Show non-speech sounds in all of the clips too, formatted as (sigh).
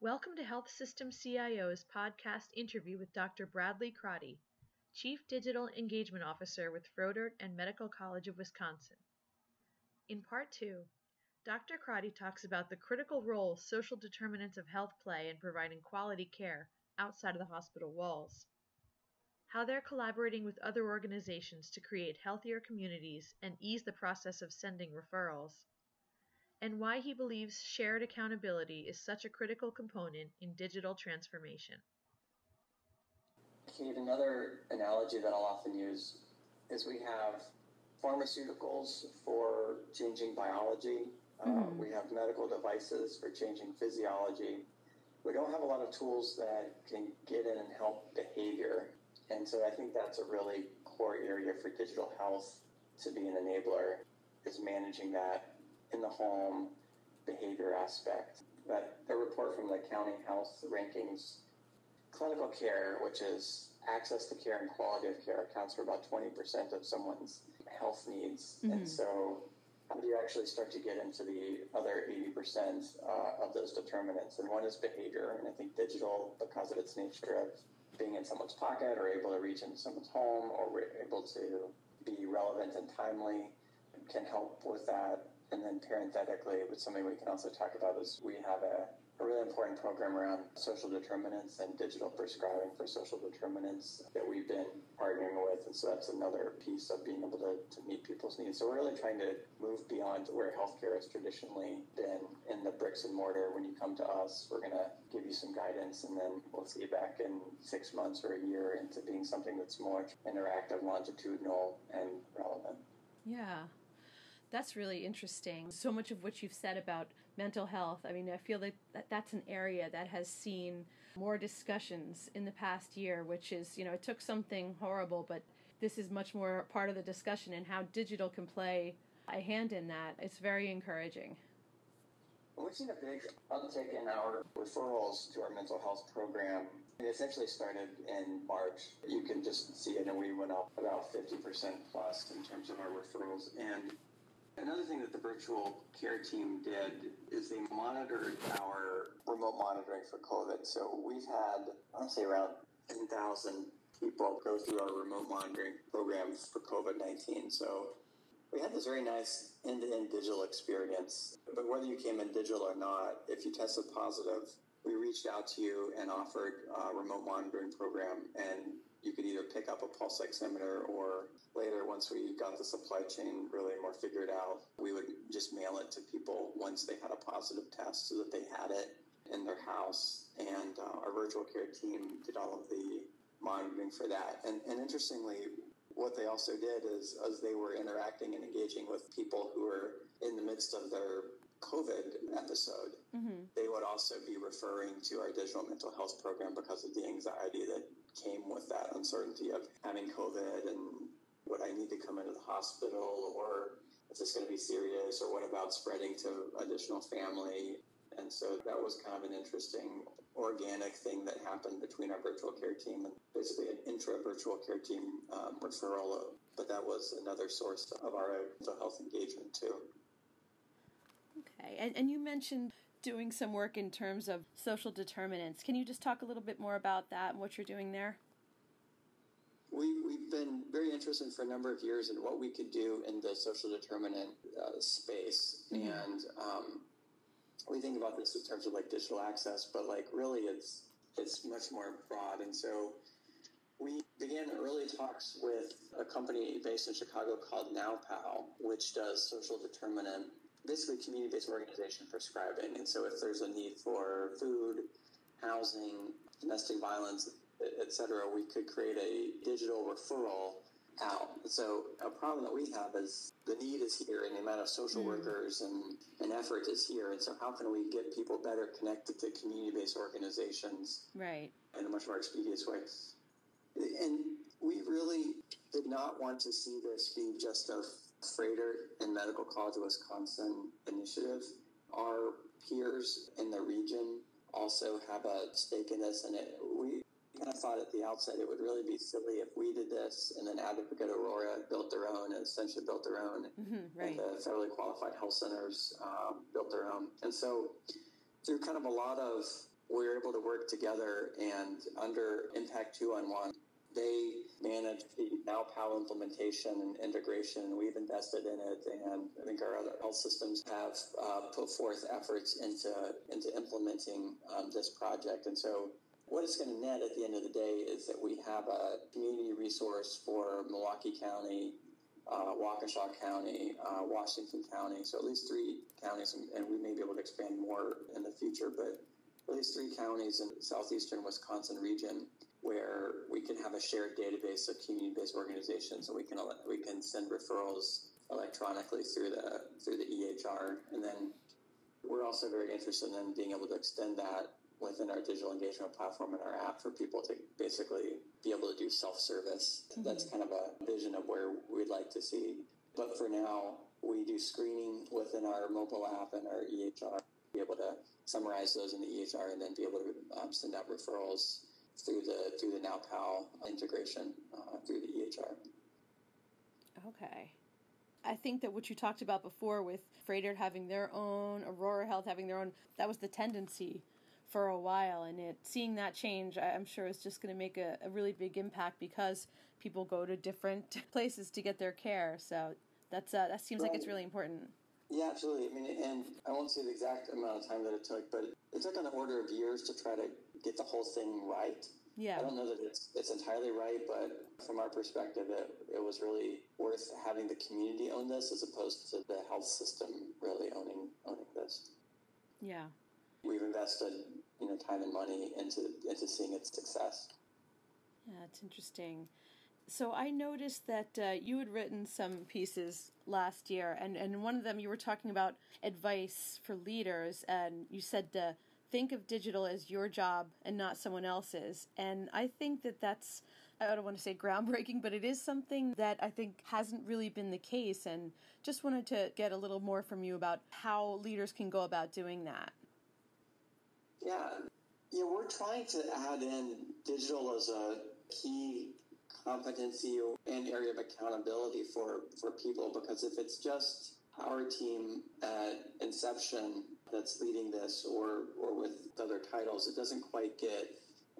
Welcome to Health System CIO's podcast interview with Dr. Bradley Crotty, Chief Digital Engagement Officer with Froedtert and Medical College of Wisconsin. In part two, Dr. Crotty talks about the critical role social determinants of health play in providing quality care outside of the hospital walls, how they're collaborating with other organizations to create healthier communities and ease the process of sending referrals and why he believes shared accountability is such a critical component in digital transformation. Kate, another analogy that I'll often use is we have pharmaceuticals for changing biology, uh, mm-hmm. uh, we have medical devices for changing physiology. We don't have a lot of tools that can get in and help behavior. And so I think that's a really core area for digital health to be an enabler, is managing that in the home behavior aspect. But a report from the county health rankings, clinical care, which is access to care and quality of care, accounts for about 20% of someone's health needs. Mm-hmm. And so how do you actually start to get into the other 80% uh, of those determinants? And one is behavior. And I think digital, because of its nature of being in someone's pocket or able to reach into someone's home or able to be relevant and timely, can help with that. And then parenthetically, with something we can also talk about is we have a, a really important program around social determinants and digital prescribing for social determinants that we've been partnering with. And so that's another piece of being able to, to meet people's needs. So we're really trying to move beyond where healthcare has traditionally been in the bricks and mortar. When you come to us, we're going to give you some guidance and then we'll see you back in six months or a year into being something that's more interactive, longitudinal, and relevant. Yeah. That's really interesting. So much of what you've said about mental health, I mean, I feel that that's an area that has seen more discussions in the past year, which is, you know, it took something horrible, but this is much more part of the discussion and how digital can play a hand in that. It's very encouraging. We've seen a big uptick in our referrals to our mental health program. It essentially started in March. You can just see it, and we went up about 50% plus in terms of our referrals. And Another thing that the virtual care team did is they monitored our remote monitoring for COVID. So we've had, I want to say, around 10,000 people go through our remote monitoring program for COVID 19. So we had this very nice end to end digital experience. But whether you came in digital or not, if you tested positive, we reached out to you and offered a remote monitoring program. And you could either pick up a pulse oximeter or later, once we got the supply chain really more figured out, we would just mail it to people once they had a positive test so that they had it in their house. And uh, our virtual care team did all of the monitoring for that. And, and interestingly, what they also did is as they were interacting and engaging with people who were in the midst of their COVID episode, mm-hmm. they would also be referring to our digital mental health program because of the anxiety that came with that uncertainty of having COVID and would I need to come into the hospital or is this going to be serious or what about spreading to additional family? And so that was kind of an interesting organic thing that happened between our virtual care team and basically an intra virtual care team um, referral. But that was another source of our mental health engagement too. Okay. And, and you mentioned doing some work in terms of social determinants. Can you just talk a little bit more about that and what you're doing there? We, we've been very interested for a number of years in what we could do in the social determinant uh, space. Mm-hmm. And um, we think about this in terms of like digital access, but like really it's, it's much more broad. And so we began early talks with a company based in Chicago called NowPow, which does social determinant basically community-based organization prescribing. And so if there's a need for food, housing, domestic violence, etc., we could create a digital referral out. So a problem that we have is the need is here and the amount of social mm. workers and, and effort is here. And so how can we get people better connected to community-based organizations right. in a much more expeditious way? And we really did not want to see this be just a Froedtert and Medical College of Wisconsin initiative. Our peers in the region also have a stake in this, and it, we kind of thought at the outset it would really be silly if we did this and then Advocate Aurora built their own and essentially built their own, mm-hmm, right. and the federally qualified health centers um, built their own. And so, through kind of a lot of we were able to work together and under Impact 2-1-1, they manage the NowPow implementation and integration. We've invested in it, and I think our other health systems have uh, put forth efforts into into implementing um, this project. And so, what it's going to net at the end of the day is that we have a community resource for Milwaukee County, uh, Waukesha County, uh, Washington County. So at least three counties, and, we may be able to expand more in the future, but at least three counties in the southeastern Wisconsin region where can have a shared database of community-based organizations, and we can we can send referrals electronically through the through the EHR, and then we're also very interested in being able to extend that within our digital engagement platform and our app for people to basically be able to do self-service. Mm-hmm. That's kind of a vision of where we'd like to see. But for now, we do screening within our mobile app and our EHR, be able to summarize those in the EHR and then be able to um, send out referrals through the through the NowPow integration uh, through the EHR. Okay. I think that what you talked about before with Froedtert having their own, Aurora Health having their own, that was the tendency for a while. And it seeing that change, I'm sure is just going to make a, a really big impact because people go to different (laughs) places to get their care. So that's uh, that seems right. like it's really important. Yeah, absolutely. I mean, and I won't say the exact amount of time that it took, but it took on the order of years to try to get the whole thing right. Yeah. I don't know that it's, it's entirely right, but from our perspective, it, it was really worth having the community own this as opposed to the health system really owning owning this. Yeah. We've invested, you know, time and money into into seeing its success. Yeah, it's interesting. So I noticed that uh, you had written some pieces last year, and, and one of them you were talking about advice for leaders, and you said to think of digital as your job and not someone else's. And I think that that's, I don't want to say groundbreaking, but it is something that I think hasn't really been the case. And just wanted to get a little more from you about how leaders can go about doing that. Yeah, yeah, we're trying to add in digital as a key competency and area of accountability for, for people because if it's just our team at inception that's leading this or, or with other titles, it doesn't quite get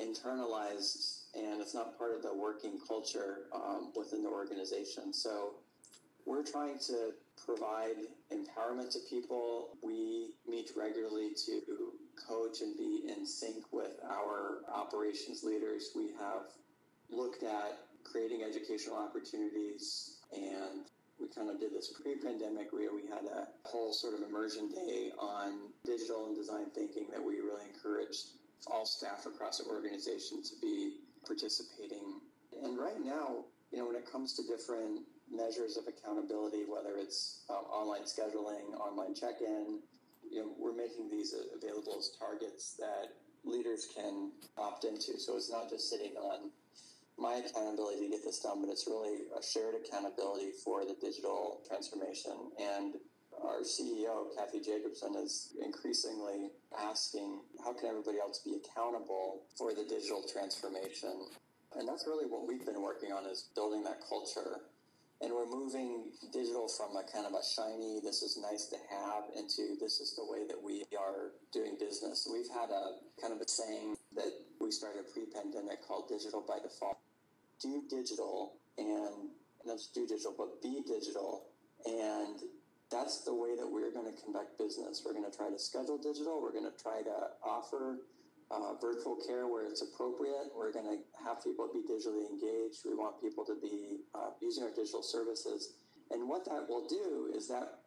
internalized and it's not part of the working culture um, within the organization. So we're trying to provide empowerment to people. We meet regularly to coach and be in sync with our operations leaders. We have looked at creating educational opportunities and we kind of did this pre-pandemic where we had a whole sort of immersion day on digital and design thinking that we really encouraged all staff across the organization to be participating. And right now, you know, when it comes to different measures of accountability, whether it's um, online scheduling, online check-in, you know, we're making these available as targets that leaders can opt into. So it's not just sitting on my accountability to get this done, but it's really a shared accountability for the digital transformation. And our CEO, Cathy Jacobson, is increasingly asking how can everybody else be accountable for the digital transformation? And that's really what we've been working on is building that culture. And we're moving digital from a kind of a shiny, this is nice to have, into this is the way that we are doing business. We've had a kind of a saying that we started pre pandemic called digital by default do digital and not just do digital, but be digital. And that's the way that we're going to conduct business. We're going to try to schedule digital. We're going to try to offer uh, virtual care where it's appropriate. We're going to have people be digitally engaged. We want people to be uh, using our digital services. And what that will do is that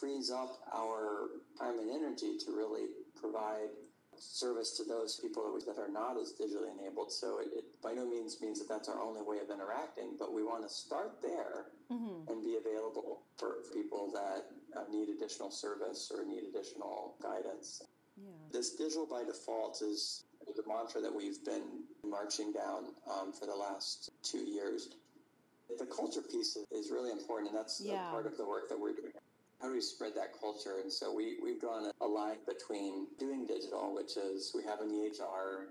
frees up our time and energy to really provide service to those people that are not as digitally enabled. So it, it by no means means that that's our only way of interacting, but we want to start there mm-hmm. and be available for people that uh, need additional service or need additional guidance. Yeah. This digital by default is the mantra that we've been marching down um, for the last two years. The culture piece is really important, and that's yeah. part of the work that we're doing how do we spread that culture? And so we, we've drawn a line between doing digital, which is we have an EHR,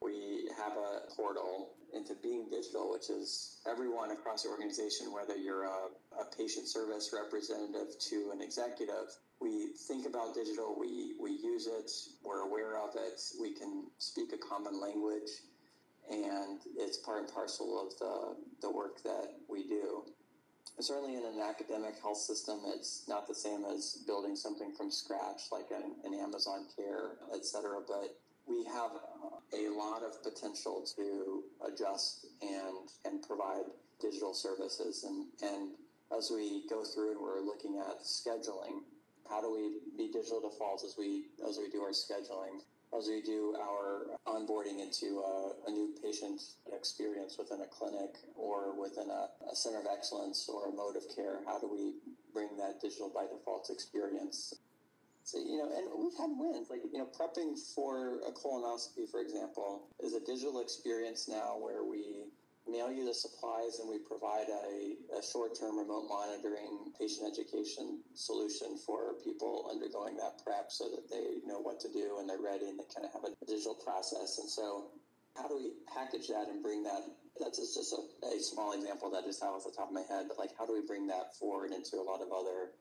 we have a portal, into being digital, which is everyone across the organization, whether you're a, a patient service representative to an executive, we think about digital, we, we use it, we're aware of it, we can speak a common language, and it's part and parcel of the, the work that we do. Certainly in an academic health system, it's not the same as building something from scratch like an, an Amazon Care, et cetera, but we have a lot of potential to adjust and, and provide digital services. And, and as we go through and we're looking at scheduling, how do we be digital defaults as we as we do our scheduling, as we do our onboarding into a, a new patient experience within a clinic or within a, a, center of excellence or a mode of care? How do we bring that digital by default experience? So, you know, and we've had wins. Like, you know, prepping for a colonoscopy, for example, is a digital experience now where we mail you the supplies and we provide a, a short-term remote monitoring patient education solution for people undergoing that prep so that they know what to do and they're ready and they kind of have a digital process. And so how do we package that and bring that? That's just a, a small example that just out off the top of my head, but like how do we bring that forward into a lot of other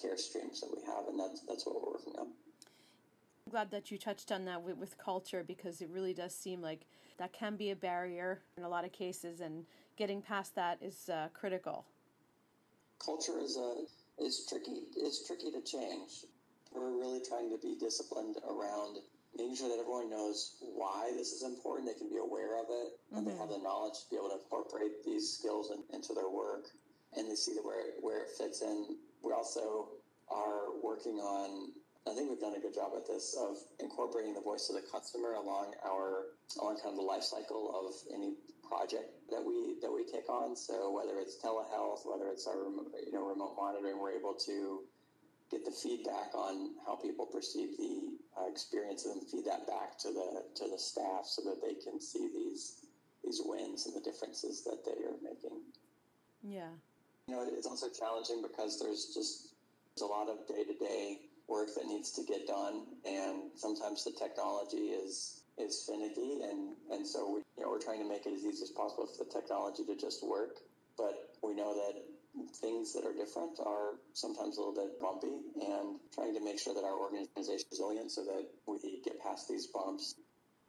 care streams that we have? And that's, that's what we're working on. I'm glad that you touched on that with, with culture because it really does seem like that can be a barrier in a lot of cases, and getting past that is uh, critical. Culture is a is tricky. It's tricky to change. We're really trying to be disciplined around making sure that everyone knows why this is important. They can be aware of it, and mm-hmm. they have the knowledge to be able to incorporate these skills in, into their work, and they see where where it fits in. We also are working on I think we've done a good job at this of incorporating the voice of the customer along our along kind of the life cycle of any project that we that we take on. So whether it's telehealth, whether it's our you know remote monitoring, we're able to get the feedback on how people perceive the uh, experience and feed that back to the to the staff so that they can see these these wins and the differences that they are making. Yeah. You know, it's also challenging because there's just there's a lot of day to day work that needs to get done, and sometimes the technology is is finicky, and and so we you know we're trying to make it as easy as possible for the technology to just work, but we know that things that are different are sometimes a little bit bumpy, and trying to make sure that our organization is resilient so that we get past these bumps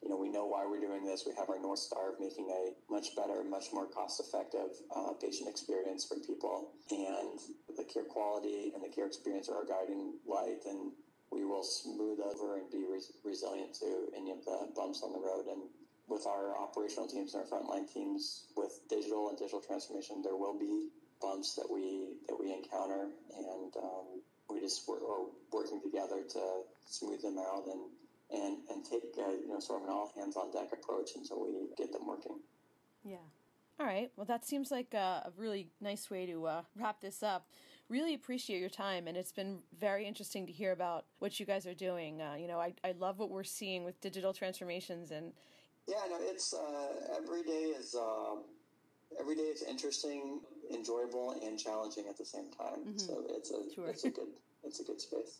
you know, we know why we're doing this. We have our North Star of making a much better, much more cost effective uh, patient experience for people. And the care quality and the care experience are our guiding light. And we will smooth over and be res- resilient to any of the bumps on the road. And with our operational teams and our frontline teams with digital and digital transformation, there will be bumps that we that we encounter, and um, we just we're, are working together to smooth them out and and and take uh, you know sort of an all hands on deck approach until we get them working. Yeah. All right. Well, that seems like a, a really nice way to uh, wrap this up. Really appreciate your time, and it's been very interesting to hear about what you guys are doing. Uh, you know, I, I love what we're seeing with digital transformations, and yeah, no, it's uh, every day is um, every day is interesting, enjoyable, and challenging at the same time. Mm-hmm. So it's a sure. it's a good it's a good space.